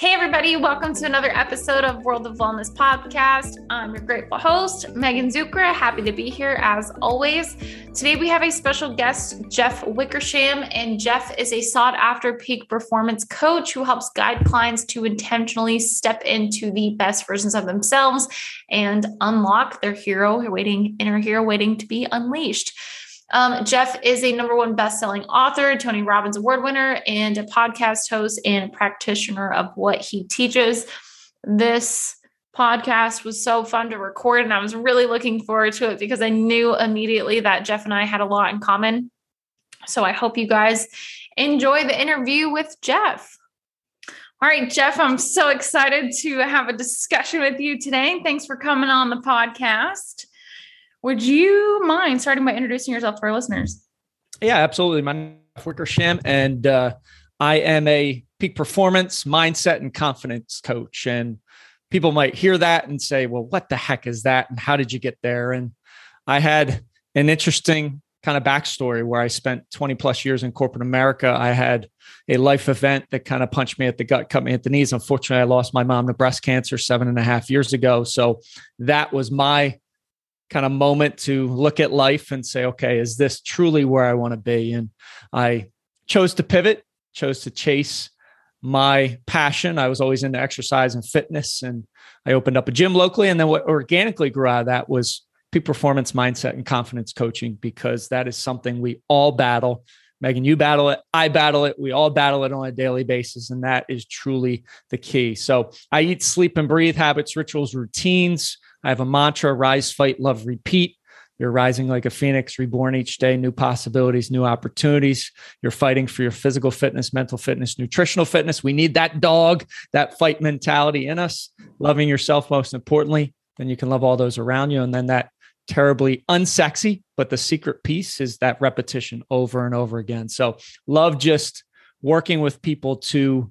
Hey, everybody, welcome to another episode of World of Wellness Podcast. I'm your grateful host, Megan Zucra. Happy to be here as always. Today, we have a special guest, Jeff Wickersham, and Jeff is a sought after peak performance coach who helps guide clients to intentionally step into the best versions of themselves and unlock their hero waiting, inner hero waiting to be unleashed. Um, Jeff is a number one best-selling author, Tony Robbins Award winner, and a podcast host and practitioner of what he teaches. This podcast was so fun to record, and I was really looking forward to it because I knew immediately that Jeff and I had a lot in common. So I hope you guys enjoy the interview with Jeff. All right, Jeff, I'm so excited to have a discussion with you today. Thanks for coming on the podcast. Would you mind starting by introducing yourself to our listeners? Yeah, absolutely. My name is Wickersham, and uh, I am a peak performance, mindset, and confidence coach. And people might hear that and say, well, what the heck is that? And how did you get there? And I had an interesting kind of backstory where I spent 20 plus years in corporate America. I had a life event that kind of punched me at the gut, cut me at the knees. Unfortunately, I lost my mom to breast cancer seven and a half years ago. So that was my kind of moment to look at life and say, okay, is this truly where I want to be? And I chose to pivot, chose to chase my passion. I was always into exercise and fitness, and I opened up a gym locally. And then what organically grew out of that was peak performance mindset and confidence coaching, because that is something we all battle. Megan, you battle it. I battle it. We all battle it on a daily basis. And that is truly the key. So I eat, sleep, and breathe habits, rituals, routines I have a mantra rise, fight, love, repeat. You're rising like a phoenix, reborn each day, new possibilities, new opportunities. You're fighting for your physical fitness, mental fitness, nutritional fitness. We need that dog, that fight mentality in us, loving yourself most importantly. Then you can love all those around you. And then that terribly unsexy, but the secret piece is that repetition over and over again. So, love just working with people to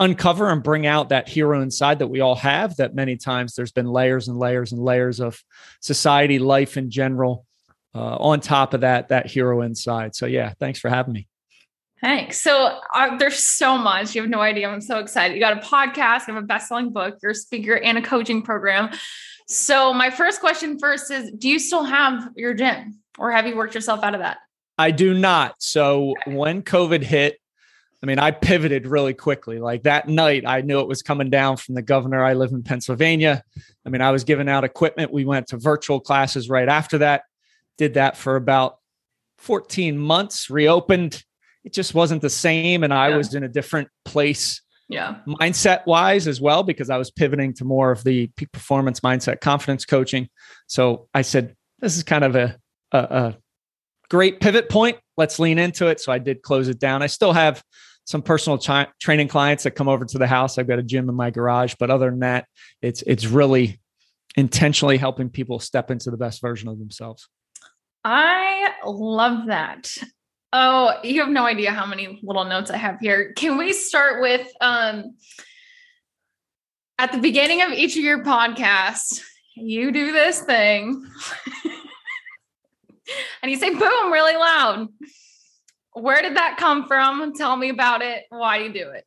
uncover and bring out that hero inside that we all have that many times there's been layers and layers and layers of society life in general uh, on top of that that hero inside so yeah thanks for having me Thanks. So uh, there's so much. You have no idea. I'm so excited. You got a podcast, you have a best-selling book, you're a speaker, and a coaching program. So my first question first is: Do you still have your gym, or have you worked yourself out of that? I do not. So okay. when COVID hit, I mean, I pivoted really quickly. Like that night, I knew it was coming down from the governor. I live in Pennsylvania. I mean, I was giving out equipment. We went to virtual classes right after that. Did that for about 14 months, reopened. It just wasn't the same. And I yeah. was in a different place. Yeah. Mindset wise as well, because I was pivoting to more of the peak performance mindset confidence coaching. So I said, this is kind of a, a, a great pivot point. Let's lean into it. So I did close it down. I still have some personal training clients that come over to the house. I've got a gym in my garage, but other than that, it's it's really intentionally helping people step into the best version of themselves. I love that. Oh, you have no idea how many little notes I have here. Can we start with um at the beginning of each of your podcasts, you do this thing. and you say boom really loud. Where did that come from? Tell me about it. Why do you do it?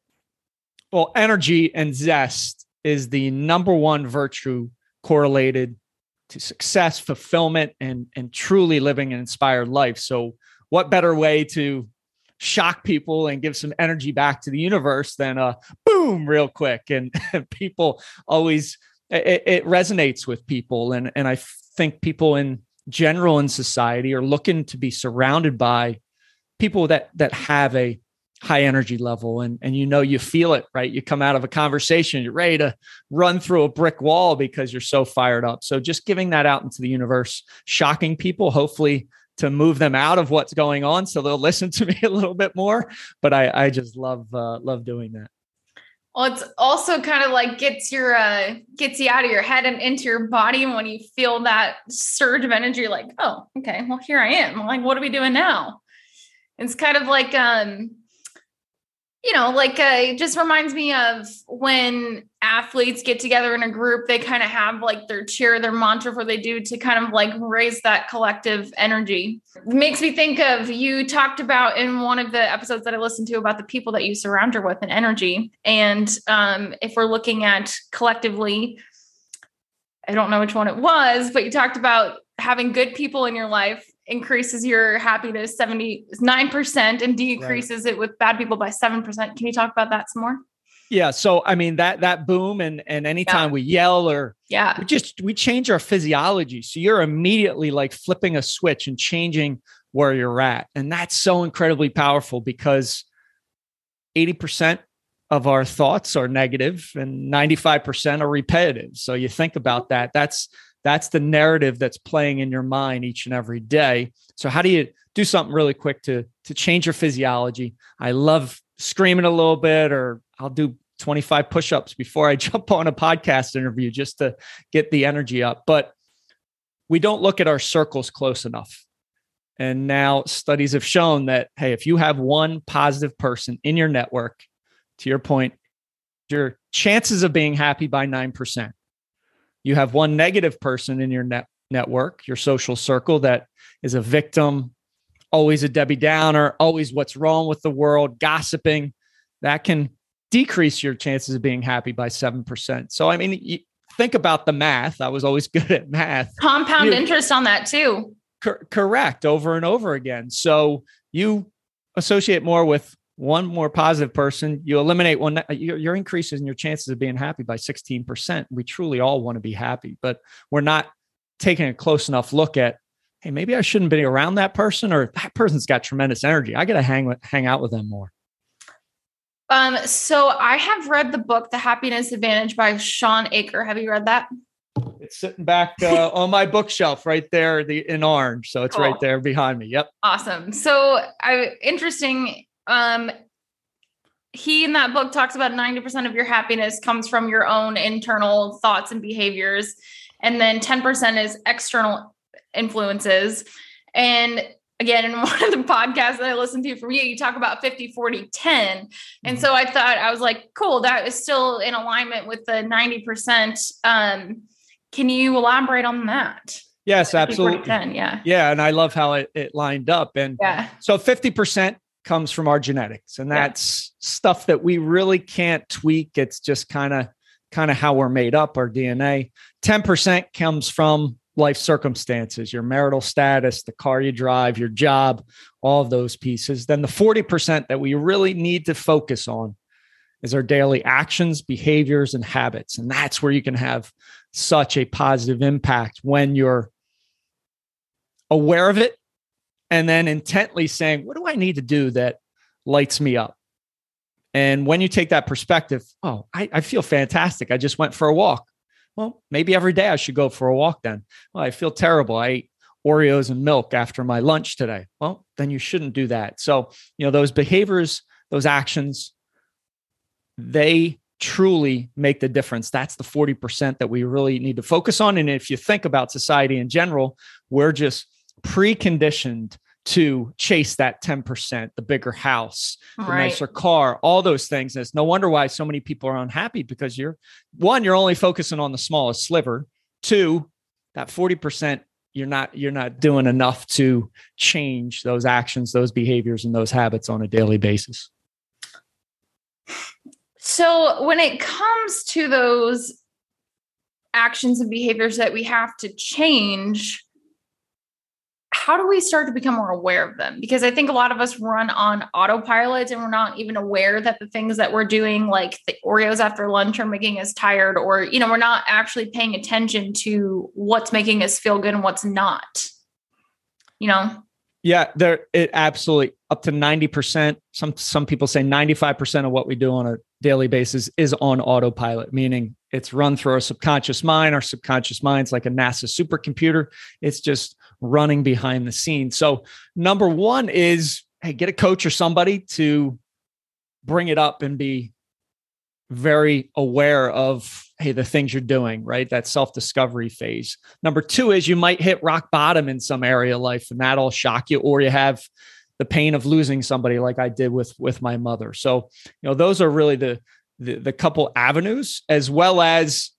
Well, energy and zest is the number one virtue correlated to success, fulfillment, and, and truly living an inspired life. So, what better way to shock people and give some energy back to the universe than a boom real quick? And, and people always, it, it resonates with people. And, and I think people in general in society are looking to be surrounded by people that that have a high energy level and and you know you feel it right you come out of a conversation you're ready to run through a brick wall because you're so fired up so just giving that out into the universe shocking people hopefully to move them out of what's going on so they'll listen to me a little bit more but i i just love uh, love doing that well, it's also kind of like gets your uh gets you out of your head and into your body. When you feel that surge of energy, like, oh, okay, well, here I am. like, what are we doing now? It's kind of like um you know, like uh, it just reminds me of when athletes get together in a group, they kind of have like their cheer, their mantra for they do to kind of like raise that collective energy. It makes me think of you talked about in one of the episodes that I listened to about the people that you surround her with and energy. And um, if we're looking at collectively, I don't know which one it was, but you talked about having good people in your life increases your happiness 79% and decreases right. it with bad people by 7%. Can you talk about that some more? Yeah. So I mean that that boom and and anytime yeah. we yell or yeah, we just we change our physiology. So you're immediately like flipping a switch and changing where you're at. And that's so incredibly powerful because 80% of our thoughts are negative and 95% are repetitive. So you think about that. That's that's the narrative that's playing in your mind each and every day. So how do you do something really quick to to change your physiology? I love screaming a little bit or I'll do 25 push-ups before I jump on a podcast interview just to get the energy up. But we don't look at our circles close enough. And now studies have shown that hey, if you have one positive person in your network, to your point, your chances of being happy by 9% you have one negative person in your net network, your social circle that is a victim, always a Debbie Downer, always what's wrong with the world, gossiping, that can decrease your chances of being happy by 7%. So, I mean, you think about the math. I was always good at math. Compound you, interest on that too. Cor- correct. Over and over again. So, you associate more with one more positive person, you eliminate one, your, your increases in your chances of being happy by 16%. We truly all want to be happy, but we're not taking a close enough look at, hey, maybe I shouldn't be around that person or that person's got tremendous energy. I got to hang with, hang out with them more. Um, so I have read the book, The Happiness Advantage by Shawn Achor. Have you read that? It's sitting back uh, on my bookshelf right there, the in orange. So it's cool. right there behind me. Yep. Awesome. So I interesting um, he in that book talks about 90% of your happiness comes from your own internal thoughts and behaviors and then 10% is external influences. And again in one of the podcasts that i listened to from you you talk about 50 40 10 and mm-hmm. so i thought i was like cool that is still in alignment with the 90% um, can you elaborate on that? Yes absolutely. 10, yeah. Yeah and i love how it, it lined up. And yeah. so 50% comes from our genetics and that's yeah. stuff that we really can't tweak. It's just kind of kind of how we're made up our dna 10% comes from life circumstances your marital status the car you drive your job all of those pieces. Then the 40% that we really need to focus on is our daily actions behaviors and habits and that's where you can have such a positive impact when you're aware of it and then intently saying, what do I need to do that lights me up? And when you take that perspective, oh, I, I, feel fantastic. I just went for a walk. Well, maybe every day I should go for a walk then. Well, I feel terrible. I ate Oreos and milk after my lunch today. Well, then you shouldn't do that. So, you know, those behaviors, those actions, they truly make the difference. That's the 40% that we really need to focus on. And if you think about society in general, we're just preconditioned to chase that 10%, the bigger house, the right. nicer car, all those things. And it's no wonder why so many people are unhappy because you're one, you're only focusing on the smallest sliver. Two, that 40% you're not you're not doing enough to change those actions, those behaviors, and those habits on a daily basis. So when it comes to those actions and behaviors that we have to change, how do we start to become more aware of them? Because I think a lot of us run on autopilot and we're not even aware that the things that we're doing, like the Oreos after lunch, are making us tired, or, you know, we're not actually paying attention to what's making us feel good and what's not, you know? Yeah, there it absolutely up to 90%. Some some people say 95% of what we do on a daily basis is on autopilot, meaning it's run through our subconscious mind. Our subconscious mind's like a NASA supercomputer. It's just running behind the scenes. So, number one is hey, get a coach or somebody to bring it up and be very aware of hey the things you're doing right that self-discovery phase number two is you might hit rock bottom in some area of life and that'll shock you or you have the pain of losing somebody like I did with with my mother. So, you know, those are really the the, the couple avenues as well as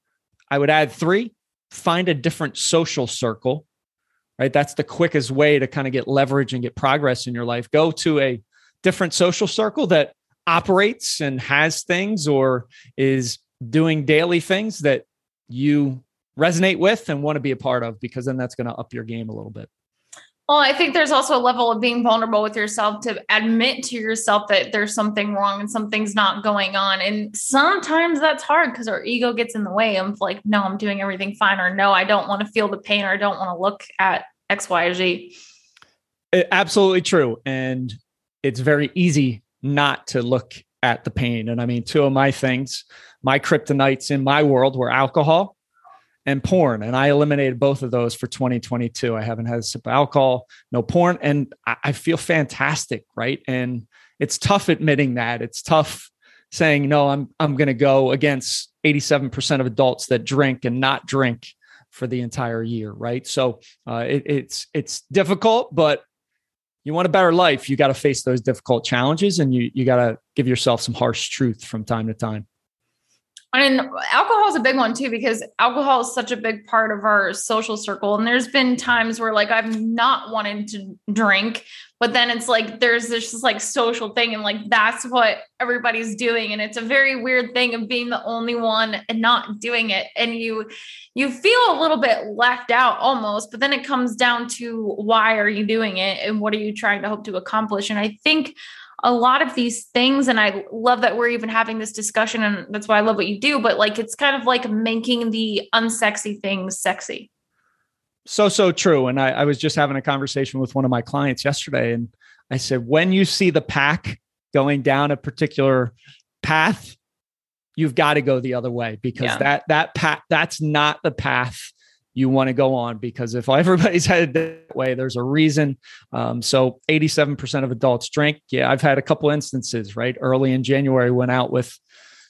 I would add three, find a different social circle. Right? That's the quickest way to kind of get leverage and get progress in your life. Go to a different social circle that operates and has things or is doing daily things that you resonate with and want to be a part of because then that's going to up your game a little bit. Well, I think there's also a level of being vulnerable with yourself to admit to yourself that there's something wrong and something's not going on. And sometimes that's hard because our ego gets in the way of like, no, I'm doing everything fine, or no, I don't want to feel the pain, or I don't want to look at X, Y, or Z. Absolutely true. And it's very easy not to look at the pain. And I mean, two of my things, my kryptonites in my world were alcohol and porn. And I eliminated both of those for 2022. I haven't had a sip of alcohol, no porn, and I, feel fantastic, right? And it's tough admitting that. It's tough saying, no, I'm I'm gonna go against 87% of adults that drink and not drink for the entire year, right? So uh, it, it's it's difficult, but you want a better life, you got to face those difficult challenges, and you you got to give yourself some harsh truth from time to time. And alcohol is a big one too, because alcohol is such a big part of our social circle. And there's been times where like I've not wanted to drink, but then it's like there's this just like social thing, and like that's what everybody's doing. And it's a very weird thing of being the only one and not doing it. And you you feel a little bit left out almost, but then it comes down to why are you doing it and what are you trying to hope to accomplish? And I think a lot of these things and i love that we're even having this discussion and that's why i love what you do but like it's kind of like making the unsexy things sexy so so true and I, I was just having a conversation with one of my clients yesterday and i said when you see the pack going down a particular path you've got to go the other way because yeah. that that path that's not the path you want to go on because if everybody's headed that way, there's a reason. Um, so 87% of adults drink. Yeah, I've had a couple instances, right? Early in January, went out with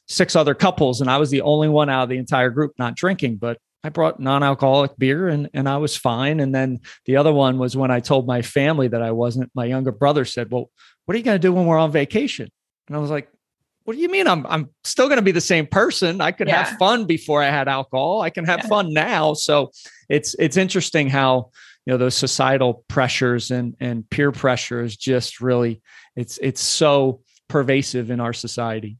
six other couples, and I was the only one out of the entire group not drinking, but I brought non-alcoholic beer and, and I was fine. And then the other one was when I told my family that I wasn't, my younger brother said, Well, what are you to do when we're on vacation? And I was like, what do you mean I'm I'm still going to be the same person? I could yeah. have fun before I had alcohol. I can have yeah. fun now. So it's it's interesting how you know those societal pressures and and peer pressures just really it's it's so pervasive in our society.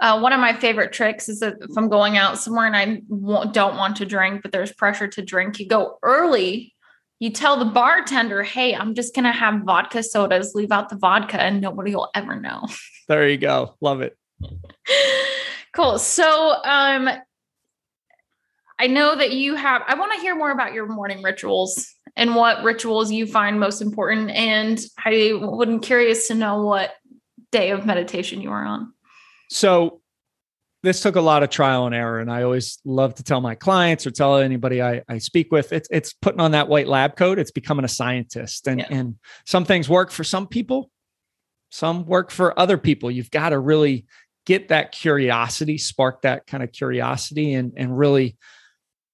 Uh, one of my favorite tricks is that if I'm going out somewhere and I w- don't want to drink, but there's pressure to drink, you go early you tell the bartender, hey, I'm just going to have vodka sodas, leave out the vodka, and nobody will ever know. There you go. Love it. cool. So, um, I know that you have, I want to hear more about your morning rituals and what rituals you find most important. And I would be curious to know what day of meditation you are on. So, this took a lot of trial and error. And I always love to tell my clients or tell anybody I, I speak with, it's it's putting on that white lab coat. It's becoming a scientist. And yeah. and some things work for some people, some work for other people. You've got to really get that curiosity, spark that kind of curiosity and, and really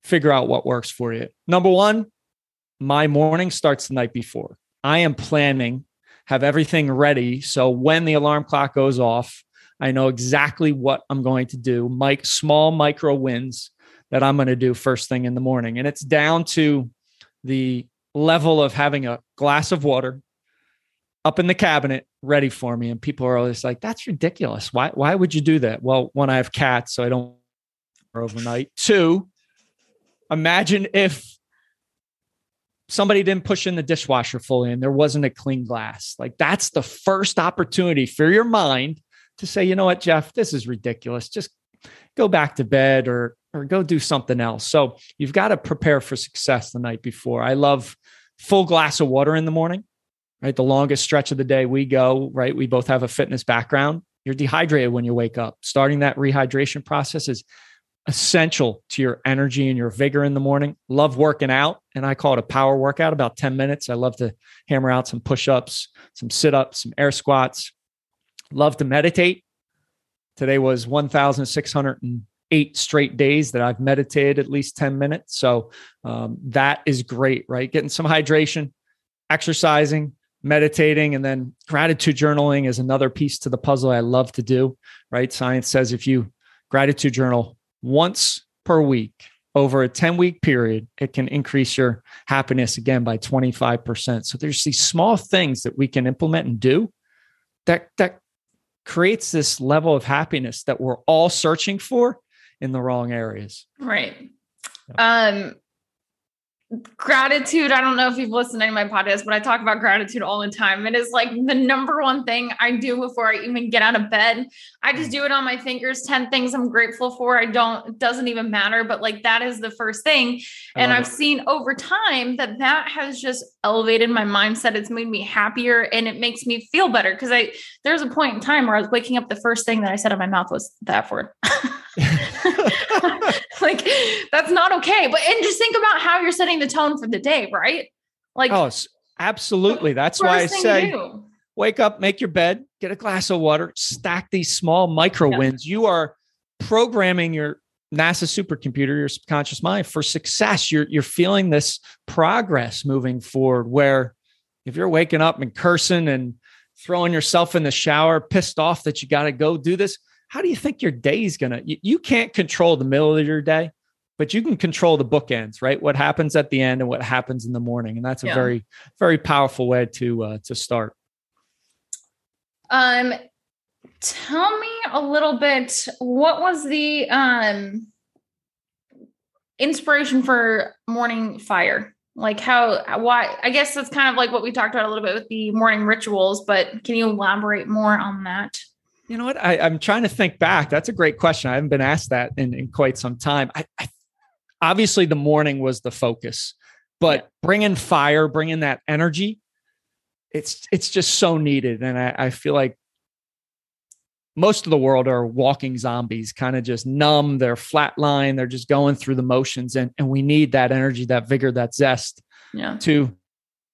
figure out what works for you. Number one, my morning starts the night before. I am planning, have everything ready. So when the alarm clock goes off, I know exactly what I'm going to do. Mike, small micro wins that I'm going to do first thing in the morning. And it's down to the level of having a glass of water up in the cabinet ready for me. And people are always like, that's ridiculous. Why, why would you do that? Well, one, I have cats, so I don't overnight. Two, imagine if somebody didn't push in the dishwasher fully and there wasn't a clean glass. Like that's the first opportunity for your mind to say, you know what, Jeff, this is ridiculous. Just go back to bed or or go do something else. So you've got to prepare for success the night before. I love full glass of water in the morning, right? The longest stretch of the day we go, right? We both have a fitness background. You're dehydrated when you wake up. Starting that rehydration process is essential to your energy and your vigor in the morning. Love working out, and I call it a power workout, about 10 minutes. I love to hammer out some push ups, some sit ups, some air squats, love to meditate. Today was 1,608 straight days that I've meditated at least 10 minutes. So um, that is great, right? Getting some hydration, exercising, meditating and then gratitude journaling is another piece to the puzzle I love to do, right? Science says if you gratitude journal once per week over a 10 week period, it can increase your happiness again by 25%. So there's these small things that we can implement and do that that creates this level of happiness that we're all searching for in the wrong areas. Right. Um gratitude. I don't know if you've listened to any of my podcasts, but I talk about gratitude all the time. It is like the number one thing I do before I even get out of bed. I just mm. do it on my fingers 10 things I'm grateful for. I don't, it doesn't even matter, but like that is the first thing. And I've it. seen over time that that has just elevated my mindset. It's made me happier and it makes me feel better. Cause I, there's a point in time where I was waking up, the first thing that I said in my mouth was that word. like that's not okay. But and just think about how you're setting the tone for the day, right? Like oh, absolutely. That's why I say wake up, make your bed, get a glass of water, stack these small micro yeah. wins. You are programming your NASA supercomputer, your subconscious mind for success. You're you're feeling this progress moving forward. Where if you're waking up and cursing and throwing yourself in the shower, pissed off that you got to go do this, how do you think your day is going to you, you can't control the middle of your day but you can control the bookends right? What happens at the end and what happens in the morning and that's a yeah. very very powerful way to uh, to start. Um tell me a little bit what was the um inspiration for morning fire? Like how why i guess that's kind of like what we talked about a little bit with the morning rituals but can you elaborate more on that you know what? I, am trying to think back. That's a great question. I haven't been asked that in, in quite some time. I, I, obviously, the morning was the focus, but yeah. bringing fire, bringing that energy, it's it's just so needed. And I, I feel like most of the world are walking zombies, kind of just numb. They're flatline. They're just going through the motions, and and we need that energy, that vigor, that zest yeah. to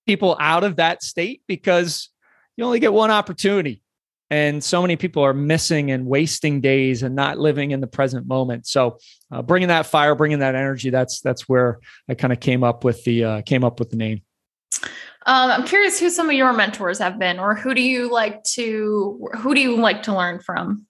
people out of that state because you only get one opportunity and so many people are missing and wasting days and not living in the present moment. So uh, bringing that fire bringing that energy that's that's where i kind of came up with the uh, came up with the name. Um, i'm curious who some of your mentors have been or who do you like to who do you like to learn from?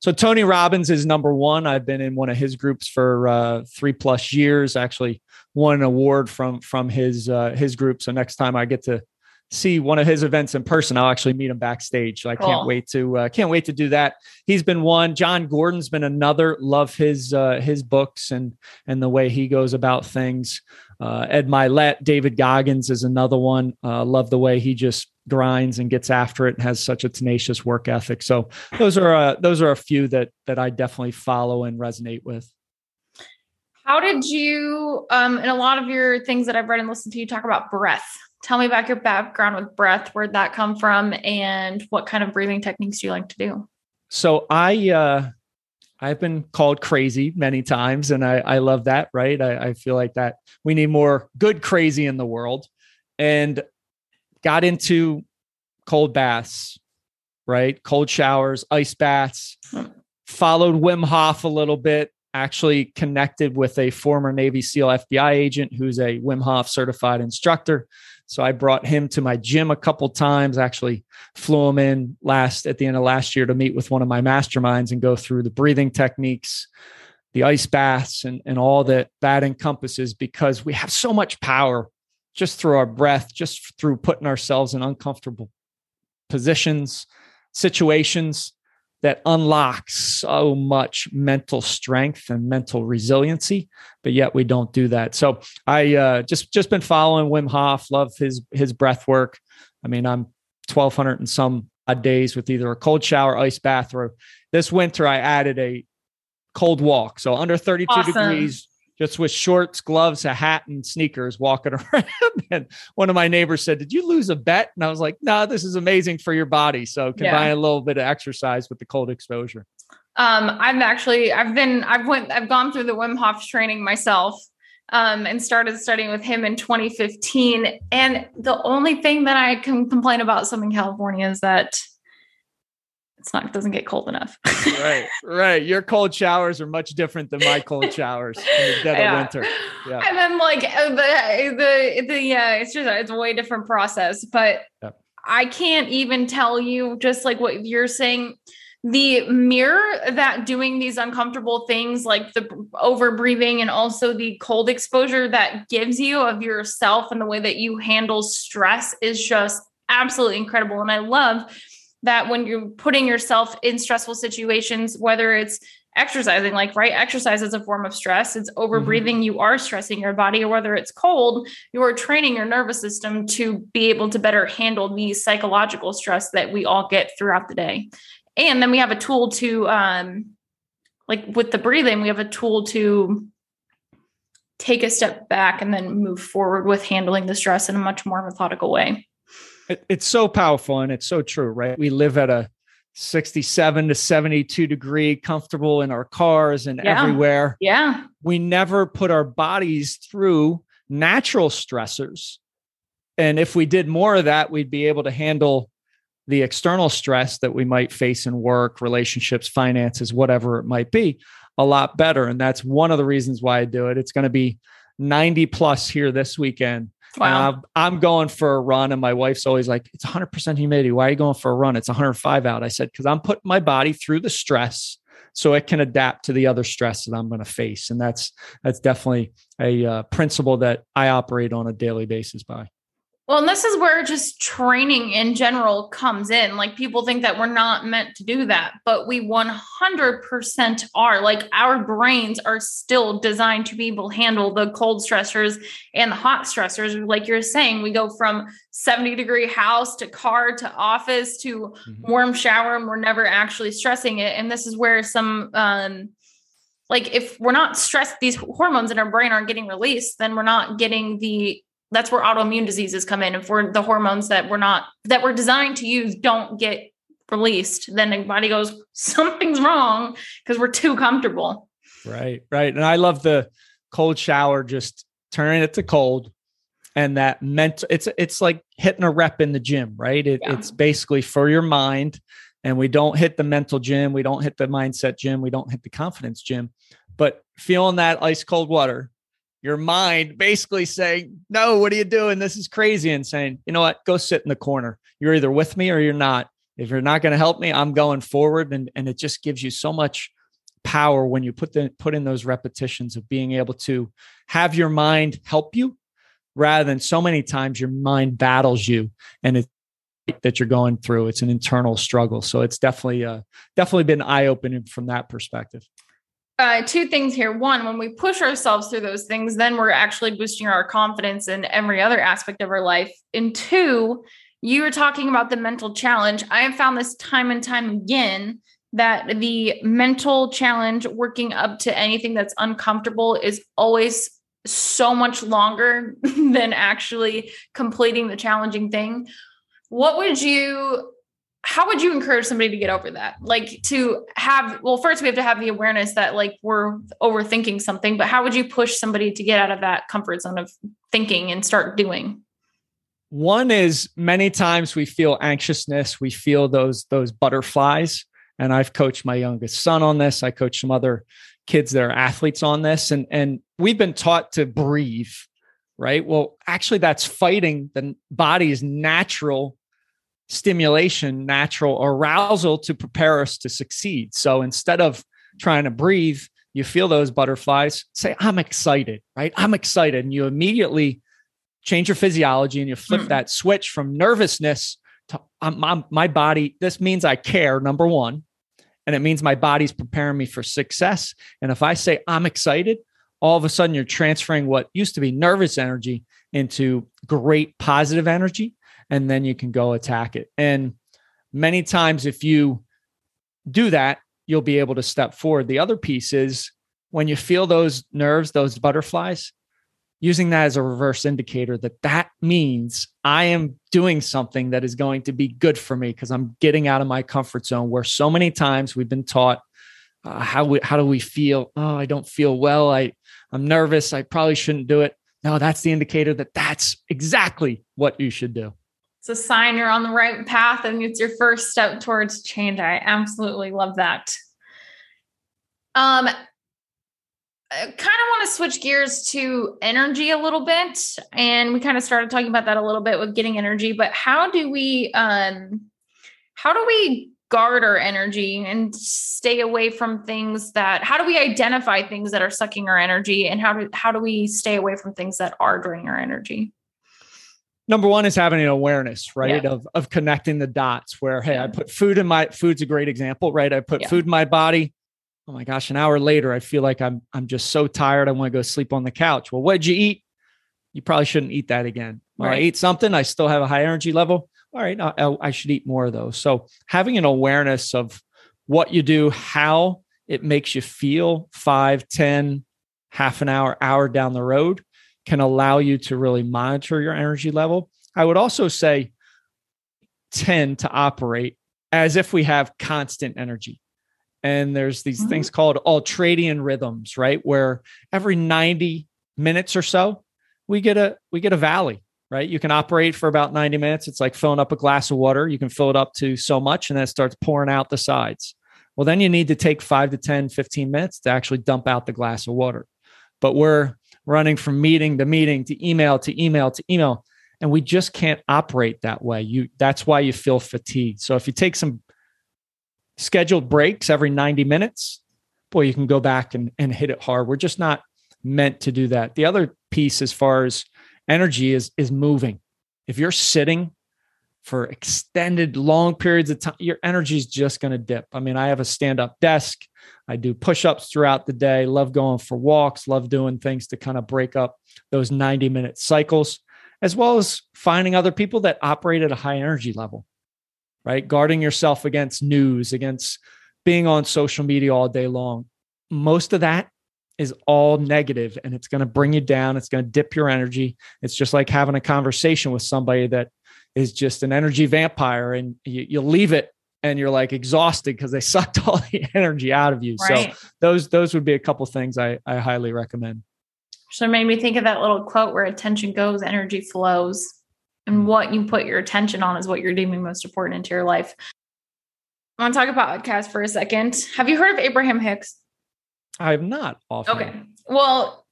So tony robbins is number one. I've been in one of his groups for uh, three plus years actually won an award from from his uh, his group. So next time i get to see one of his events in person, I'll actually meet him backstage. So I cool. can't wait to uh, can't wait to do that. He's been one. Jon Gordon's been another. Love his uh, his books and and the way he goes about things. Uh, Ed Mylett, David Goggins is another one. Uh, love the way he just grinds and gets after it and has such a tenacious work ethic. So those are uh, those are a few that that I definitely follow and resonate with. How did you, um, in a lot of your things that I've read and listened to, you talk about breath? Tell me about your background with breath, where'd that come from, and what kind of breathing techniques do you like to do? So I uh I've been called crazy many times, and I, I love that, right? I, I feel like that we need more good crazy in the world. And got into cold baths, right? Cold showers, ice baths, hmm. followed Wim Hof a little bit, actually connected with a former Navy SEAL FBI agent who's a Wim Hof certified instructor. So I brought him to my gym a couple times, actually flew him in last at the end of last year to meet with one of my masterminds and go through the breathing techniques, the ice baths, and, and all that that encompasses because we have so much power just through our breath, just through putting ourselves in uncomfortable positions, situations that unlocks so much mental strength and mental resiliency but yet we don't do that. So i uh, just just been following wim hof love his his breath work. I mean i'm 1200 and some odd days with either a cold shower ice bath or this winter i added a cold walk. So under 32 awesome. degrees just with shorts, gloves, a hat, and sneakers walking around. and one of my neighbors said, Did you lose a bet? And I was like, No, this is amazing for your body. So combine yeah. a little bit of exercise with the cold exposure. Um, I've actually I've been I've went I've gone through the Wim Hof training myself um, and started studying with him in 2015. And the only thing that I can complain about Southern California is that it's not it doesn't get cold enough. right, right. Your cold showers are much different than my cold showers in the dead yeah. of winter. Yeah. And then like uh, the the the yeah, it's just it's a way different process. But yep. I can't even tell you just like what you're saying. The mirror that doing these uncomfortable things like the over breathing and also the cold exposure that gives you of yourself and the way that you handle stress is just absolutely incredible. And I love that when you're putting yourself in stressful situations, whether it's exercising, like right, exercise is a form of stress, it's over breathing, mm-hmm. you are stressing your body, or whether it's cold, you are training your nervous system to be able to better handle the psychological stress that we all get throughout the day. And then we have a tool to, um, like with the breathing, we have a tool to take a step back and then move forward with handling the stress in a much more methodical way. It, it's so powerful and it's so true, right? We live at a 67 to 72 degree, comfortable in our cars and yeah. everywhere. Yeah. We never put our bodies through natural stressors. And if we did more of that, we'd be able to handle the external stress that we might face in work, relationships, finances, whatever it might be, a lot better. And that's one of the reasons why I do it. It's going to be 90 plus here this weekend. Wow. I'm going for a run, and my wife's always like, "It's 100 percent humidity. Why are you going for a run? It's 105 out." I said, "Because I'm putting my body through the stress, so it can adapt to the other stress that I'm going to face." And that's that's definitely a uh, principle that I operate on a daily basis by. Well, and this is where just training in general comes in. Like people think that we're not meant to do that, but we 100% are. Like our brains are still designed to be able to handle the cold stressors and the hot stressors. Like you're saying, we go from 70 degree house to car to office to mm-hmm. warm shower, and we're never actually stressing it. And this is where some, um, like if we're not stressed, these hormones in our brain aren't getting released, then we're not getting the that's where autoimmune diseases come in. If we're the hormones that we're not that we're designed to use don't get released, then the body goes, something's wrong because we're too comfortable. Right, right. And I love the cold shower, just turning it to cold. And that mental it's it's like hitting a rep in the gym, right? It, yeah. It's basically for your mind. And we don't hit the mental gym, we don't hit the mindset gym, we don't hit the confidence gym. But feeling that ice cold water your mind basically saying, No, what are you doing? This is crazy. And saying, You know what? Go sit in the corner. You're either with me or you're not. If you're not going to help me, I'm going forward. And, and it just gives you so much power when you put the put in those repetitions of being able to have your mind help you rather than so many times your mind battles you and it's that you're going through it's an internal struggle so it's definitely uh definitely been eye-opening from that perspective uh, two things here. One, when we push ourselves through those things, then we're actually boosting our confidence in every other aspect of our life. And two, you were talking about the mental challenge. I have found this time and time again that the mental challenge working up to anything that's uncomfortable is always so much longer than actually completing the challenging thing. What would you how would you encourage somebody to get over that? Like to have well first we have to have the awareness that like we're overthinking something but how would you push somebody to get out of that comfort zone of thinking and start doing? One is many times we feel anxiousness we feel those those butterflies and i've coached my youngest son on this. I coach some other kids that are athletes on this and and we've been taught to breathe right? Well actually that's fighting. The body's natural stimulation, natural arousal to prepare us to succeed. So instead of trying to breathe, you feel those butterflies, say, I'm excited, right? I'm excited. And you immediately change your physiology and you flip mm. that switch from nervousness to um, my, my body. This means I care, number one. And it means my body's preparing me for success. And if I say I'm excited, all of a sudden you're transferring what used to be nervous energy into great positive energy and then you can go attack it. And many times, if you do that, you'll be able to step forward. The other piece is when you feel those nerves, those butterflies, using that as a reverse indicator that that means I am doing something that is going to be good for me because I'm getting out of my comfort zone. Where so many times we've been taught, uh, how we, how do we feel? Oh, I don't feel well. I I'm nervous. I probably shouldn't do it. No, that's the indicator that that's exactly what you should do. It's a sign you're on the right path and it's your first step towards change. I absolutely love that. Um, I kind of want to switch gears to energy a little bit. And we kind of started talking about that a little bit with getting energy, but how do we um how do we guard our energy and stay away from things that how do we identify things that are sucking our energy and how do how do we stay away from things that are draining our energy? Number one is having an awareness, right? Yeah. Of of connecting the dots where, hey. I put food in my food's a great example, right? I put yeah. food in my body oh my gosh, an hour later, I feel like I'm I'm just so tired. I want to go sleep on the couch. Well, what'd you eat? You probably shouldn't eat that again. Well, right. I ate something. I still have a high energy level. All right, I, I should eat more of those. So having an awareness of what you do, how it makes you feel five, ten, half an hour, hour down the road can allow you to really monitor your energy level. I would also say tend to operate as if we have constant energy. And there's these mm-hmm. things called ultradian rhythms right? Where every 90 minutes or so we get a we get a valley right? You can operate for about 90 minutes. It's like filling up a glass of water. You can fill it up to so much and then it starts pouring out the sides. Well then you need to take 5 to 10 15 minutes to actually dump out the glass of water. But we're running from meeting to meeting to email to email to email and we just can't operate that way you that's why you feel fatigued so if you take some scheduled breaks every 90 minutes, boy, you can go back and, and hit it hard. We're just not meant to do that. The other piece, as far as energy, is is moving. If you're sitting for extended long periods of time, your energy is just going to dip. I mean, I have a stand up desk. I do push ups throughout the day, love going for walks, love doing things to kind of break up those 90 minute cycles, as well as finding other people that operate at a high energy level right? Guarding yourself against news, against being on social media all day long. Most of that is all negative and it's going to bring you down. It's going to dip your energy. It's just like having a conversation with somebody that is just an energy vampire and you, you leave it and you're like exhausted because they sucked all the energy out of you. Right. So those those would be a couple things I, I highly recommend. So it made me think of that little quote where attention goes, energy flows and mm. what you put your attention on is what you're deeming most important into your life. I want to talk about podcast for a second. Have you heard of Abraham Hicks? I have not. Often. Okay. Well,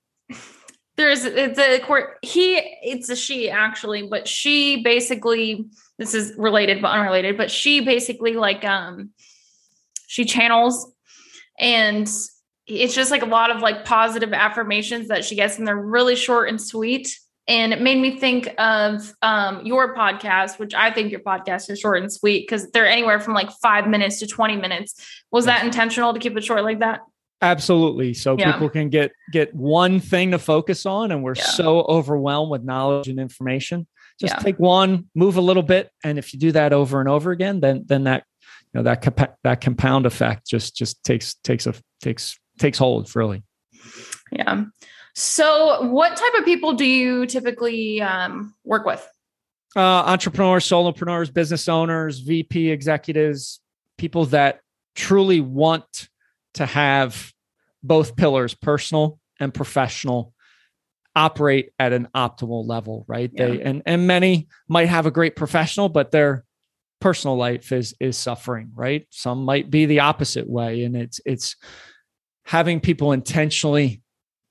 there's it's a court. He it's a she actually, but she basically this is related but unrelated. But she basically like um she channels and it's just like a lot of like positive affirmations that she gets and they're really short and sweet and it made me think of um, your podcast, which I think your podcast is short and sweet because they're anywhere from like five minutes to 20 minutes. Was that intentional to keep it short like that? Absolutely. So yeah. people can get get one thing to focus on, and we're yeah. so overwhelmed with knowledge and information. Just yeah. take one, move a little bit, and if you do that over and over again, then then that you know that comp- that compound effect just just takes takes a takes takes hold really. Yeah. So, what type of people do you typically um, work with? Uh, entrepreneurs, solopreneurs, business owners, VP executives, people that truly want to have both pillars, personal and professional, operate at an optimal level, right? Yeah. They and and many might have a great professional, but their personal life is is suffering, right? Some might be the opposite way, and it's it's having people intentionally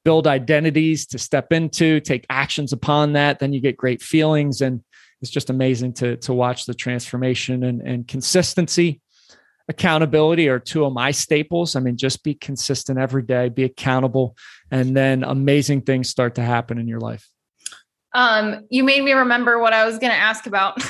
build identities to step into, take actions upon that. Then you get great feelings. And it's just amazing to, to watch the transformation and, and consistency. Accountability are two of my staples. I mean, just be consistent every day, be accountable, and then amazing things start to happen in your life. Um, you made me remember what I was going to ask about.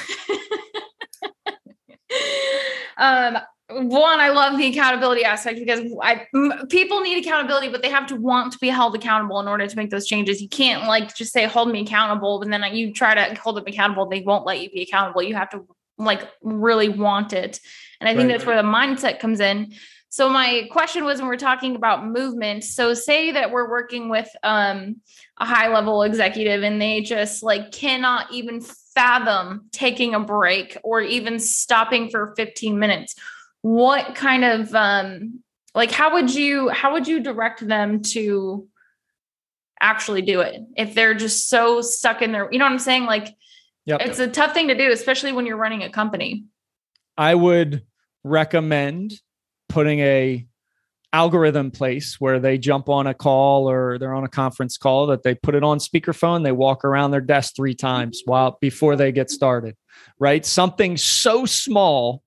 um, one, I love the accountability aspect because I, people need accountability, but they have to want to be held accountable in order to make those changes. You can't like just say, hold me accountable. And then you try to hold them accountable. They won't let you be accountable. You have to like really want it. And I think right, that's where the mindset comes in. So my question was when we're talking about movement. So say that we're working with um, a high level executive and they just like cannot even fathom taking a break or even stopping for 15 minutes what kind of um like how would you how would you direct them to actually do it if they're just so stuck in their you know what i'm saying like Yep. It's a tough thing to do, especially when you're running a company. I would recommend putting a algorithm place where they jump on a call or they're on a conference call that they put it on speakerphone they walk around their desk three times while before they get started right something so small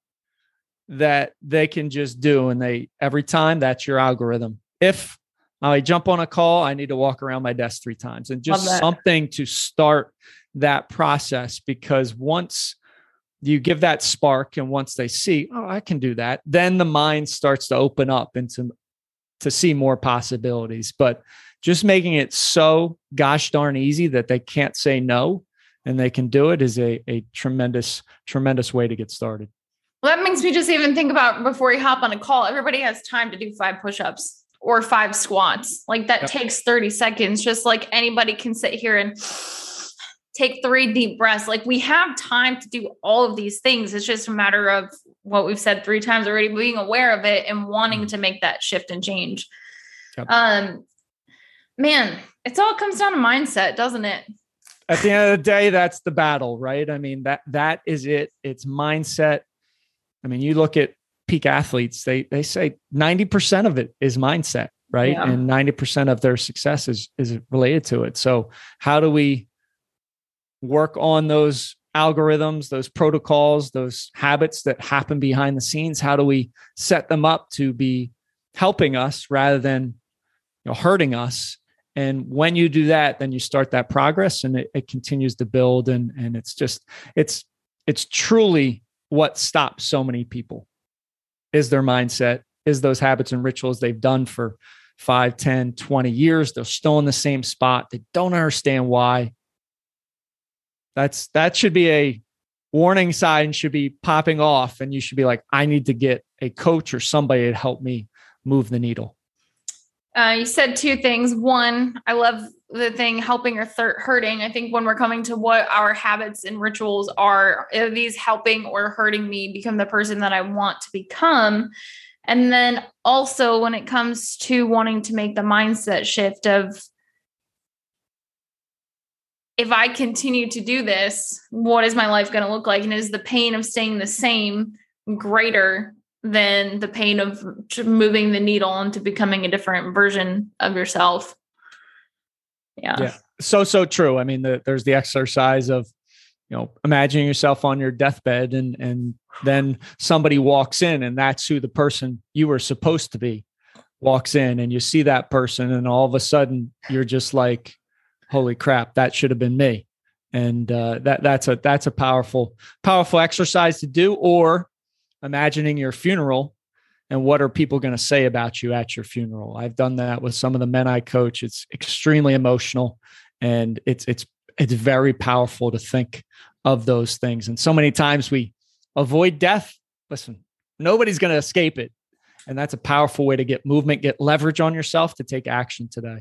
that they can just do and they every time that's your algorithm if i jump on a call i need to walk around my desk three times and just something to start that process because once you give that spark and once they see oh i can do that then the mind starts to open up into to see more possibilities. But just making it so gosh darn easy that they can't say no and they can do it is a, a tremendous tremendous way to get started. Well that makes me just even think about before you hop on a call everybody has time to do five push-ups or five squats. Like that yep. takes 30 seconds just like anybody can sit here and take three deep breaths. Like we have time to do all of these things. It's just a matter of what we've said three times already, being aware of it and wanting mm. to make that shift and change. Yep. Um, man, it's all comes down to mindset, doesn't it? At the end of the day, that's the battle, right? I mean, that that is it. It's mindset. I mean, you look at peak athletes, they they say 90% of it is mindset, right? Yeah. And 90% of their success is is related to it. So how do we work on those algorithms, those protocols, those habits that happen behind the scenes? How do we set them up to be helping us rather than you know, hurting us? And when you do that, then you start that progress and it, it continues to build. And, and it's just, it's, it's truly what stops so many people is their mindset, is those habits and rituals they've done for 5, 10, 20 years. They're still in the same spot. They don't understand why. That's that should be a warning sign should be popping off and you should be like I need to get a coach or somebody to help me move the needle. Uh, you said two things. One, I love the thing helping or th- hurting. I think when we're coming to what our habits and rituals are, are these helping or hurting me become the person that I want to become? And then also when it comes to wanting to make the mindset shift of if I continue to do this, what is my life going to look like? And is the pain of staying the same greater than the pain of moving the needle into becoming a different version of yourself? Yeah. Yeah. So, so true. I mean, the, there's the exercise of, you know, imagining yourself on your deathbed and, and then somebody walks in and that's who the person you were supposed to be walks in and you see that person and all of a sudden you're just like, holy crap, that should have been me. And uh, that that's a that's a powerful powerful exercise to do. Or imagining your funeral and what are people going to say about you at your funeral. I've done that with some of the men I coach. It's extremely emotional, and it's it's it's very powerful to think of those things. And so many times we avoid death. Listen, nobody's going to escape it. And that's a powerful way to get movement, get leverage on yourself to take action today.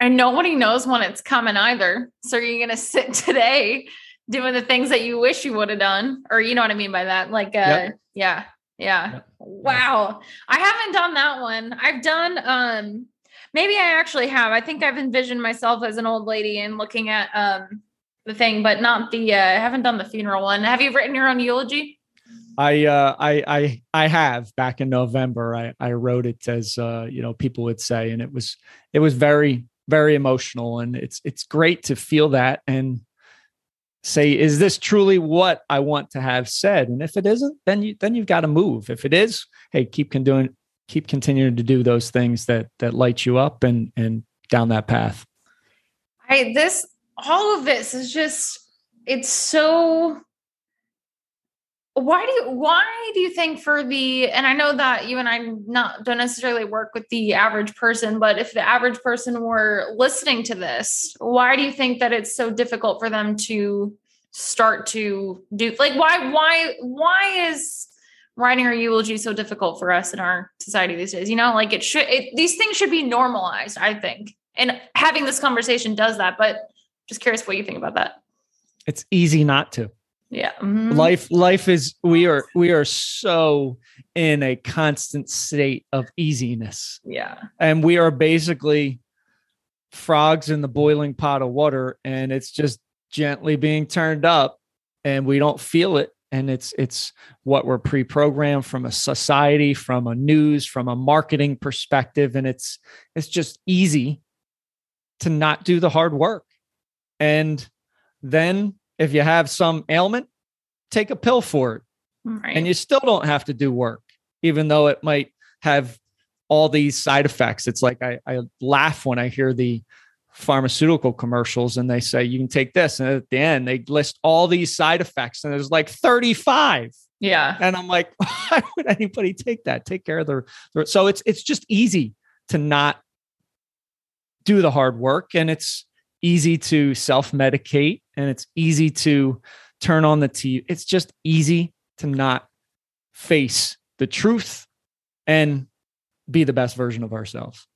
And nobody knows when it's coming either. So you're going to sit today doing the things that you wish you would have done, or you know what I mean by that? Like, uh, yep. yeah, yeah. Yep. Wow. I haven't done that one. I've done, um, maybe I actually have. I think I've envisioned myself as an old lady and looking at, um, the thing, but not the, uh, I haven't done the funeral one. Have you written your own eulogy? I, uh, I, I, I have back in November. I, I wrote it as, uh, you know, people would say, and it was, it was very, very emotional and it's it's great to feel that and say is this truly what i want to have said? And if it isn't then you then you've got to move. If it is hey keep doing keep continuing to do those things that that light you up and and down that path. I this all of this is just it's so why do you why do you think for the and i know that you and i not don't necessarily work with the average person but if the average person were listening to this why do you think that it's so difficult for them to start to do like why why why is writing our eulogy so difficult for us in our society these days? You know like it should it, these things should be normalized i think. And having this conversation does that but just curious what you think about that. It's easy not to yeah mm-hmm. life life is we are we are so in a constant state of easiness. Yeah. And we are basically frogs in the boiling pot of water and it's just gently being turned up and we don't feel it. And it's it's what we're pre-programmed from a society from a news from a marketing perspective. And it's it's just easy to not do the hard work. And then if you have some ailment take a pill for it. Right. and you still don't have to do work even though it might have all these side effects. It's like I, I laugh when i hear the pharmaceutical commercials and they say you can take this and at the end they list all these side effects and there's like 35 yeah. And i'm like why would anybody take that? Take care of their, their so it's it's just easy to not do the hard work and it's easy to self-medicate and it's easy to turn on the TV. It's just easy to not face the truth and be the best version of ourselves.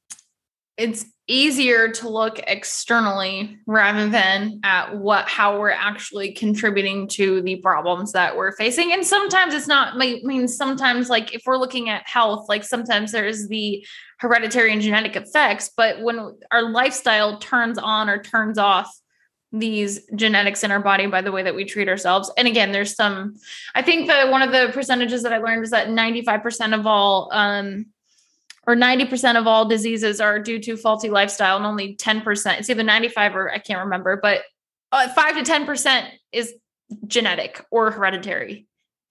It's easier to look externally rather than at what how we're actually contributing to the problems that we're facing and sometimes it's not i mean sometimes like if we're looking at health like sometimes there's the hereditary and genetic effects but when our lifestyle turns on or turns off these genetics in our body by the way that we treat ourselves. And again, there's some, I think that one of the percentages that I learned is that 95% of all, um, or 90% of all diseases are due to faulty lifestyle and only 10%, it's either 95 or I can't remember, but uh, 5 to 10% is genetic or hereditary.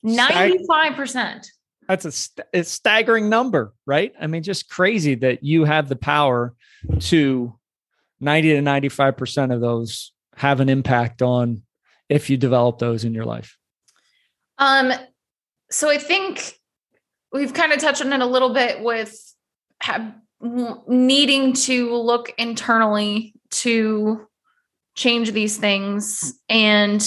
95%. That's a, st- a staggering number, right? I mean, just crazy that you have the power to 90 to 95% of those have an impact on if you develop those in your life? Um, so I think we've kind of touched on it a little bit with have, needing to look internally to change these things and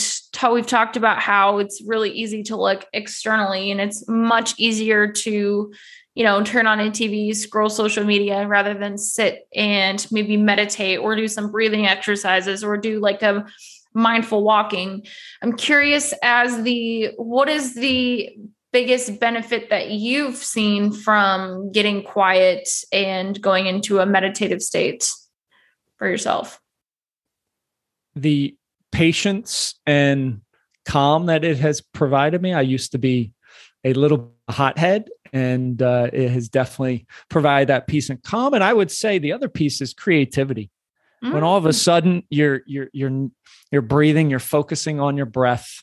we've talked about how it's really easy to look externally and it's much easier to you know, turn on a TV, scroll social media rather than sit and maybe meditate or do some breathing exercises or do like a mindful walking. I'm curious as the what is the biggest benefit that you've seen from getting quiet and going into a meditative state for yourself? The patience and calm that it has provided me. I used to be a little hothead and uh, it has definitely provided that peace and calm and i would say the other piece is creativity mm-hmm. when all of a mm. sudden you're you're you're you're breathing you're focusing on your breath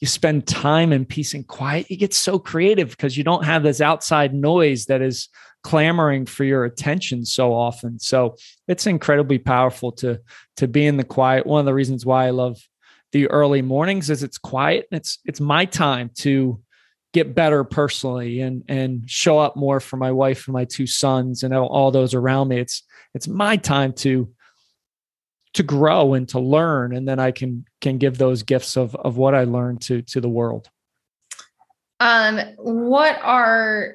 you spend time in peace and quiet you get so creative because you don't have this outside noise that is clamoring for your attention so often. So it's incredibly powerful to to be in the quiet. One of the reasons why i love the early mornings is it's quiet and it's it's my time to get better personally and and show up more for my wife and my two sons and all those around me. It's it's my time to to grow and to learn and then i can can give those gifts of of what i learned to to the world um what are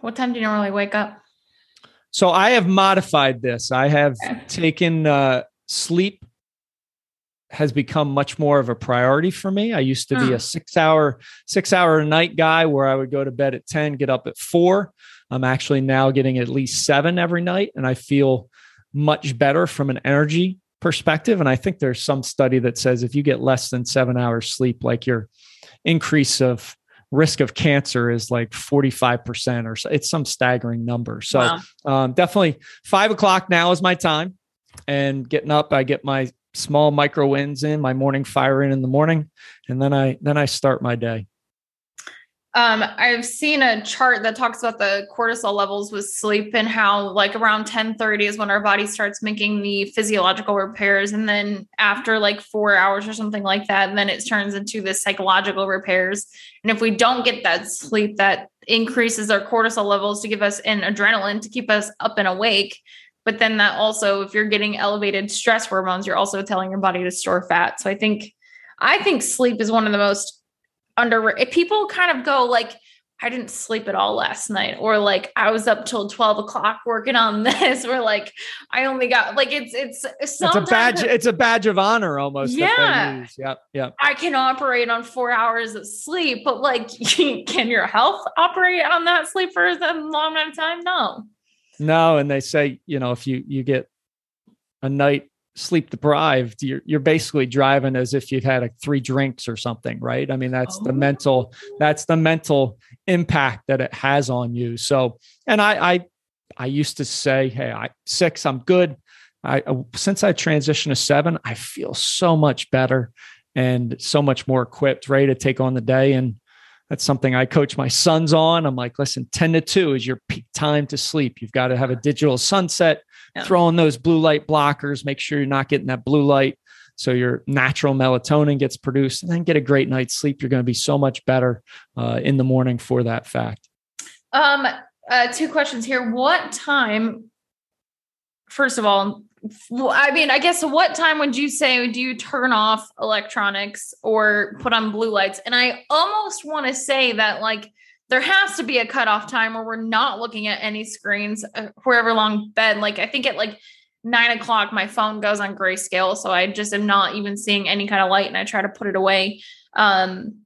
what time do you normally wake up so i have modified this i have okay. taken uh sleep has become much more of a priority for me. I used to be a six hour, six hour a night guy where I would go to bed at 10, get up at four. I'm actually now getting at least seven every night. And I feel much better from an energy perspective. And I think there's some study that says if you get less than seven hours sleep, like your increase of risk of cancer is like 45% or so. It's some staggering number. So wow. um, definitely five o'clock now is my time. And getting up, I get my small micro wins in my morning fire in in the morning and then i then i start my day um, I've seen a chart that talks about the cortisol levels with sleep and how like around 10 30 is when our body starts making the physiological repairs. And then after like four hours or something like that, then it turns into the psychological repairs. And if we don't get that sleep, that increases our cortisol levels to give us an adrenaline to keep us up and awake. But then that also, if you're getting elevated stress hormones, you're also telling your body to store fat. So I think, I think sleep is one of the most under. If people kind of go like, I didn't sleep at all last night, or like I was up till 12 o'clock working on this, or like I only got like it's it's it's a badge, it's a badge of honor almost. Yeah. Yep. Yep. I can operate on four hours of sleep, but like can your health operate on that sleep for a long amount of time? No. No, and they say, you know, if you you get a night sleep deprived, you're you're basically driving as if you've had like three drinks or something, right? I mean, that's oh. the mental that's the mental impact that it has on you. So, and I I I used to say, hey, I six, I'm good. I uh, since I transitioned to seven, I feel so much better and so much more equipped, ready to take on the day. And that's something I coach my sons on. I'm like, listen, 10 to 2 is your peak time to sleep. You've got to have a digital sunset, yeah. throw in those blue light blockers, make sure you're not getting that blue light. So your natural melatonin gets produced and then get a great night's sleep. You're going to be so much better uh, in the morning for that fact. Um, uh, two questions here. What time, first of all, I mean, I guess what time would you say do you turn off electronics or put on blue lights? And I almost want to say that like there has to be a cutoff time where we're not looking at any screens uh, wherever long bed. Like I think at like nine o'clock, my phone goes on grayscale, so I just am not even seeing any kind of light, and I try to put it away. Um,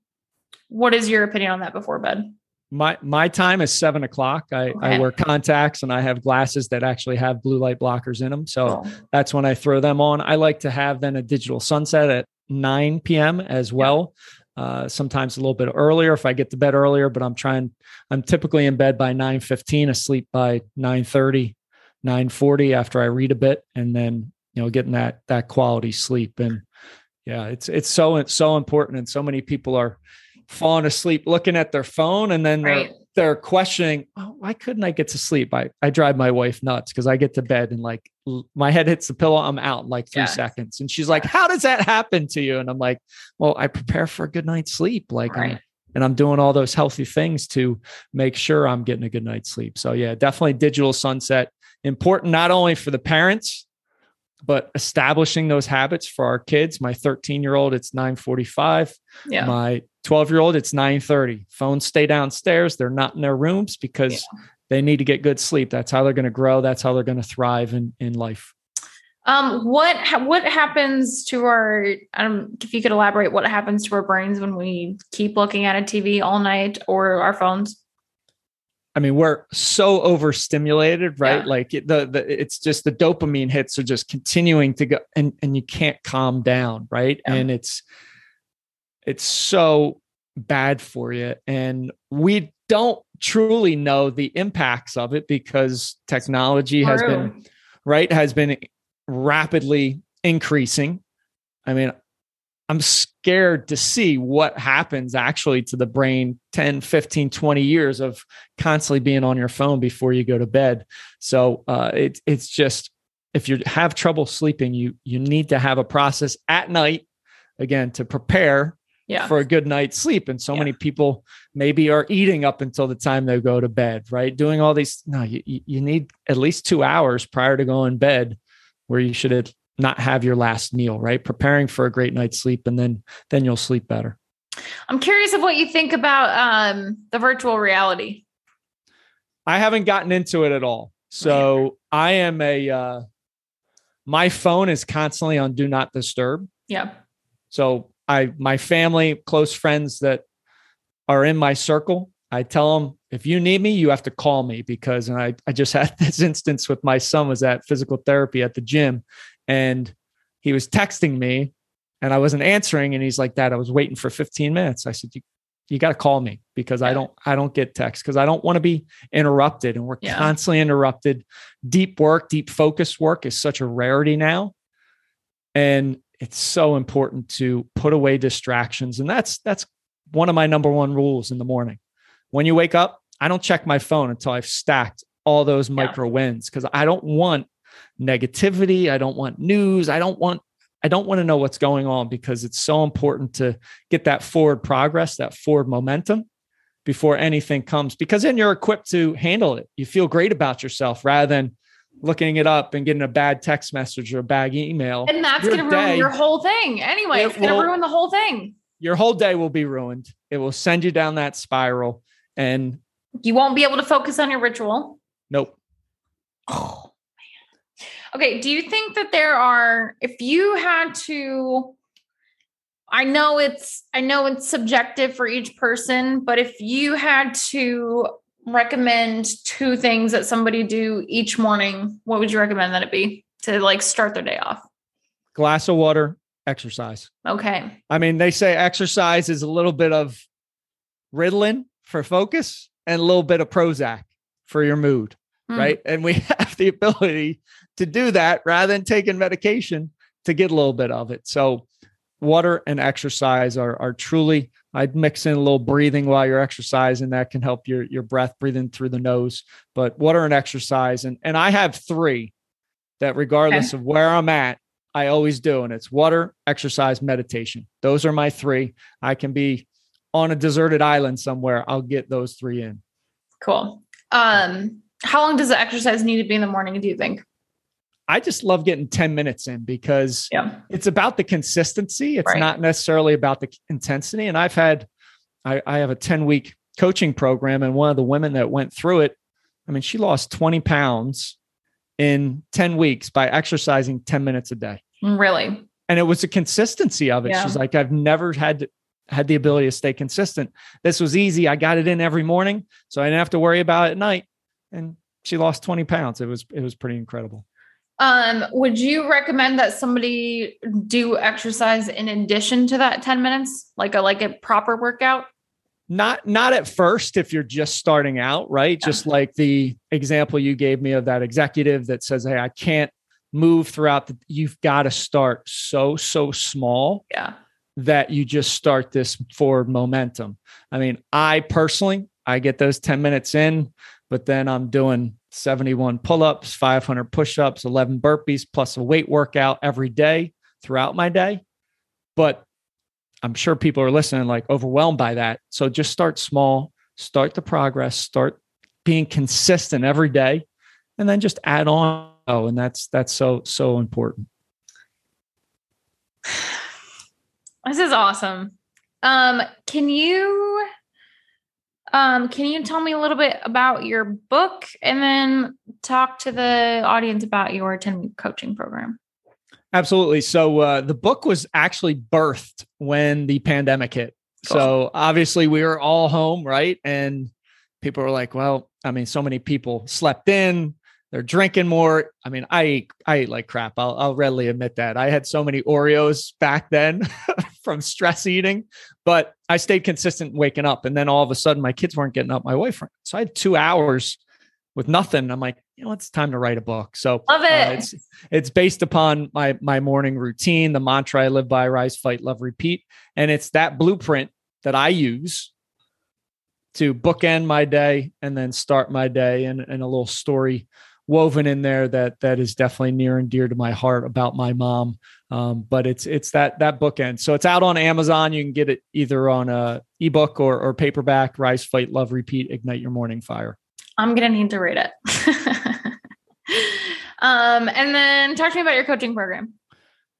what is your opinion on that before bed? my my time is seven o'clock. I, okay. I wear contacts and I have glasses that actually have blue light blockers in them. So oh. that's when I throw them on. I like to have then a digital sunset at 9 p.m. as well. Yeah. Uh, sometimes a little bit earlier if I get to bed earlier, but I'm trying, I'm typically in bed by 9 15, asleep by 9 30, 9 40 after I read a bit and then, you know, getting that, that quality sleep. And yeah, it's, it's so, it's so important. And so many people are, falling asleep looking at their phone and then right. They're, questioning oh, why couldn't i get to sleep? I, I drive my wife nuts because i get to bed and like my head hits the pillow i'm out in like three seconds. And she's like how does that happen to you? And i'm like well i prepare for a good night's sleep like right. I'm, and i'm doing all those healthy things to make sure i'm getting a good night's sleep. So yeah definitely digital sunset. Important not only for the parents but establishing those habits for our kids my 13 year old it's 945 yeah. my 12 year old it's 930 phones stay downstairs. They're not in their rooms because yeah. they need to get good sleep. That's how they're going to grow. That's how they're going to thrive in, in life. Um, what what happens to our um, if you could elaborate what happens to our brains when we keep looking at a tv all night or our phones I mean, we're so overstimulated, right? Yeah. Like the, the it's just the dopamine hits are just continuing to go and, and you can't calm down, right? Yeah. And it's it's so bad for you. And we don't truly know the impacts of it because technology has been right, has been rapidly increasing. I mean, I'm scared to see what happens actually to the brain 10, 15, 20 years of constantly being on your phone before you go to bed. So uh, it, it's just, if you have trouble sleeping, you, you need to have a process at night, again, to prepare yeah. for a good night's sleep. And so yeah. many people maybe are eating up until the time they go to bed, right? Doing all these, no, you, you need at least two hours prior to going to bed where you should not have your last meal, right? Preparing for a great night's sleep and then then you'll sleep better. I'm curious of what you think about um, the virtual reality. I haven't gotten into it at all. So I am a uh, my phone is constantly on do not disturb. Yeah. So I my family, close friends that are in my circle, I tell them if you need me, you have to call me because and I, I just had this instance with my son was at physical therapy at the gym and he was texting me and I wasn't answering. And he's like, Dad, I was waiting for 15 minutes. I said, You, you got to call me because yeah. I don't I don't get text because I don't want to be interrupted. And we're yeah. constantly interrupted. Deep work, deep focus work is such a rarity now. And it's so important to put away distractions. And that's that's one of my number one rules in the morning. When you wake up, I don't check my phone until I've stacked all those micro yeah. wins because I don't want negativity. I don't want news. I don't want I don't want to know what's going on because it's so important to get that forward progress, that forward momentum before anything comes because then you're equipped to handle it. You feel great about yourself rather than looking it up and getting a bad text message or a bad email. And that's going to ruin your whole thing. Anyway, it it's going to ruin the whole thing. Your whole day will be ruined. It will send you down that spiral and you won't be able to focus on your ritual. Nope. Oh. Okay. Do you think that there are, if you had to, I know it's, I know it's subjective for each person, but if you had to recommend two things that somebody do each morning, what would you recommend that it be to like start their day off? glass of water, exercise. Okay. I mean, they say exercise is a little bit of Ritalin for focus and a little bit of Prozac for your mood, Mm. right? And we have the ability to do that rather than taking medication to get a little bit of it. So, water and exercise are are truly. I'd mix in a little breathing while you're exercising. That can help your your breath breathing through the nose. But water and exercise, and and I have three that regardless of where I'm at, I always do, and it's water, exercise, meditation. Those are my three. I can be on a deserted island somewhere. I'll get those three in. Cool. Um, how long does the exercise need to be in the morning, do you think? I just love getting 10 minutes in because Yeah. it's about the consistency. It's Right. not necessarily about the intensity. And I've had, I, I have a 10 week coaching program, and one of the women that went through it, I mean, she lost 20 pounds in 10 weeks by exercising 10 minutes a day. Really? And it was the consistency of it. Yeah. She's like, I've never had to, had the ability to stay consistent. This was easy. I got it in every morning, so I didn't have to worry about it at night. And she lost 20 pounds. It was it was pretty incredible. Um, would you recommend that somebody do exercise in addition to that 10 minutes? Like a like a proper workout? not not at first if you're just starting out right Yeah. just like the example you gave me of that executive that says hey i can't move throughout the you've got to start so so small Yeah. that you just start this forward momentum i mean i personally i get those 10 minutes in but then i'm doing 71 pull-ups 500 push-ups 11 burpees plus a weight workout every day throughout my day but I'm sure people are listening like overwhelmed by that. So just start small, start the progress, start being consistent every day, and then just add on. Oh, and that's that's so so important. This is awesome. Um, can you um can you tell me a little bit about your book and then talk to the audience about your 10 week coaching program? Absolutely. So uh, the book was actually birthed when the pandemic hit. So obviously we were all home, right? And people were like, "Well, I mean, so many people slept in." They're drinking more. I mean, I I ate like crap. I'll, I'll readily admit that. I had so many Oreos back then from stress eating, but I stayed consistent waking up. And then all of a sudden, my kids weren't getting up. My wife, so I had two hours with nothing. I'm like, you know, it's time to write a book. So Love it. uh, it's it's based upon my my morning routine, the mantra I live by: rise, fight, love, repeat, and it's that blueprint that I use to bookend my day and then start my day, and, and a little story woven in there that that is definitely near and dear to my heart about my mom. Um, but it's it's that that bookend. So it's out on Amazon. You can get it either on a ebook or or paperback. Rise, fight, love, repeat, ignite your morning fire. I'm gonna need to read it. um, and then talk to me about your coaching program.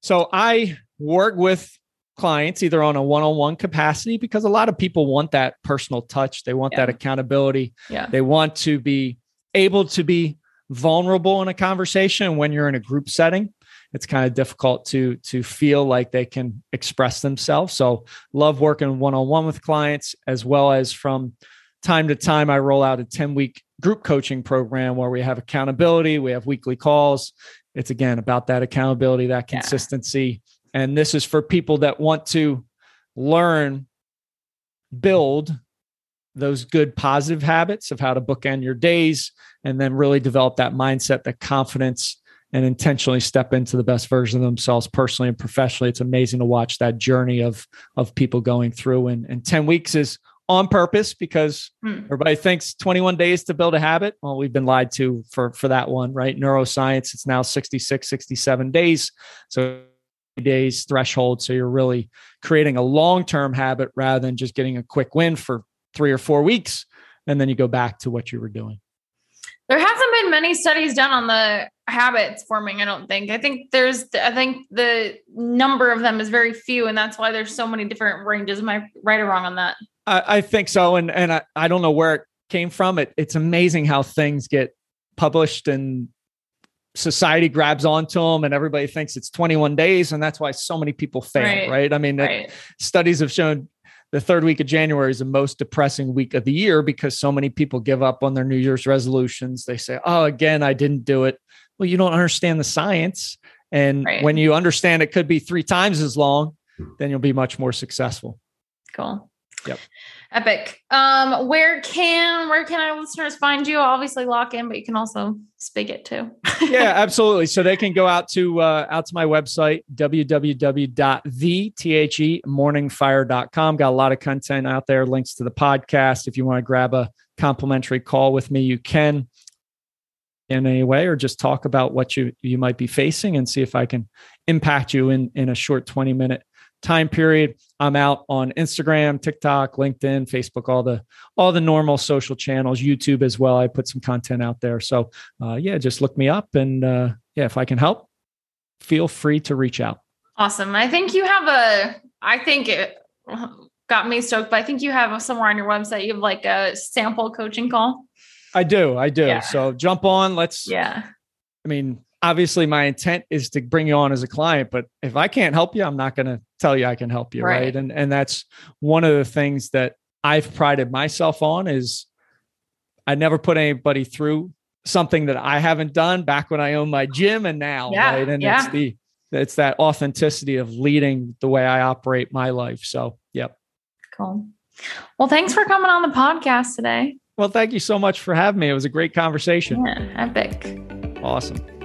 So I work with clients either on a one-on-one capacity because a lot of people want that personal touch. They want Yeah. that accountability. Yeah. They want to be able to be vulnerable in a conversation when you're in a group setting. It's kind of difficult to to feel like they can express themselves. So love working one-on-one with clients as well as from time to time I roll out a 10 week group coaching program where we have accountability, we have weekly calls. It's again about that accountability, that Yeah. consistency. And this is for people that want to learn, build those good positive habits of how to bookend your days and then really develop that mindset, that confidence, and intentionally step into the best version of themselves personally and professionally. It's amazing to watch that journey of of people going through. And, and 10 weeks is on purpose because Hmm. everybody thinks 21 days to build a habit. Well, we've been lied to for for that one, right? Neuroscience, it's now 66, 67 days. So days threshold. So you're really creating a long-term habit rather than just getting a quick win for three or four weeks. And then you go back to what you were doing. There hasn't been many studies done on the habits forming, I don't think. I think there's I think the number of them is very few, and that's why there's so many different ranges. Am I right or wrong on that? I, I think so. And and I, I don't know where it came from. It it's amazing how things get published and society grabs onto them and everybody thinks it's 21 days. And that's why so many people fail, Right. right? I mean, it- studies have shown the third week of January is the most depressing week of the year because so many people give up on their New Year's resolutions. They say, Oh, again, I didn't do it. Well, you don't understand the science. And Right. when you understand it could be three times as long, then you'll be much more successful. Cool. Yep. Epic. Um, where can where can our listeners find you? Obviously lock in, but you can also spig it too. yeah, absolutely. So they can go out to uh, out to my website www.thethe.morningfire.com. Got a lot of content out there, links to the podcast. If you want to grab a complimentary call with me, you can in any way or just talk about what you you might be facing and see if I can impact you in in a short 20 minute time period. I'm out on Instagram, TikTok, LinkedIn, Facebook, all the all the normal social channels, YouTube as well. I put some content out there. So uh, yeah, just look me up and uh, yeah, if I can help, feel free to reach out. Awesome. I think you have a I think it got me stoked, but I think you have somewhere on your website you have like a sample coaching call. I do, I do. Yeah. So jump on. Let's. Yeah. I mean, obviously, my intent is to bring you on as a client, but if I can't help you, I'm not going to tell you I can help you, right. Right. And and that's one of the things that I've prided myself on is I never put anybody through something that I haven't done back when I owned my gym and now, Yeah, right? And yeah. it's the it's that authenticity of leading the way I operate my life. So, yep. Cool. Well, thanks for coming on the podcast today. Well, thank you so much for having me. It was a great conversation. Yeah, epic. Awesome.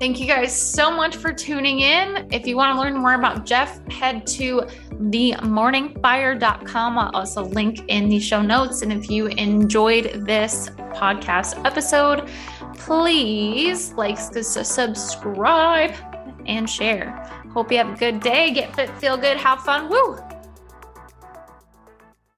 Thank you guys so much for tuning in. If you want to learn more about Jeff, head to themorningfire.com. I'll also link in the show notes. And if you enjoyed this podcast episode, please like, subscribe, and share. Hope you have a good day. Get fit, feel good, have fun. Woo!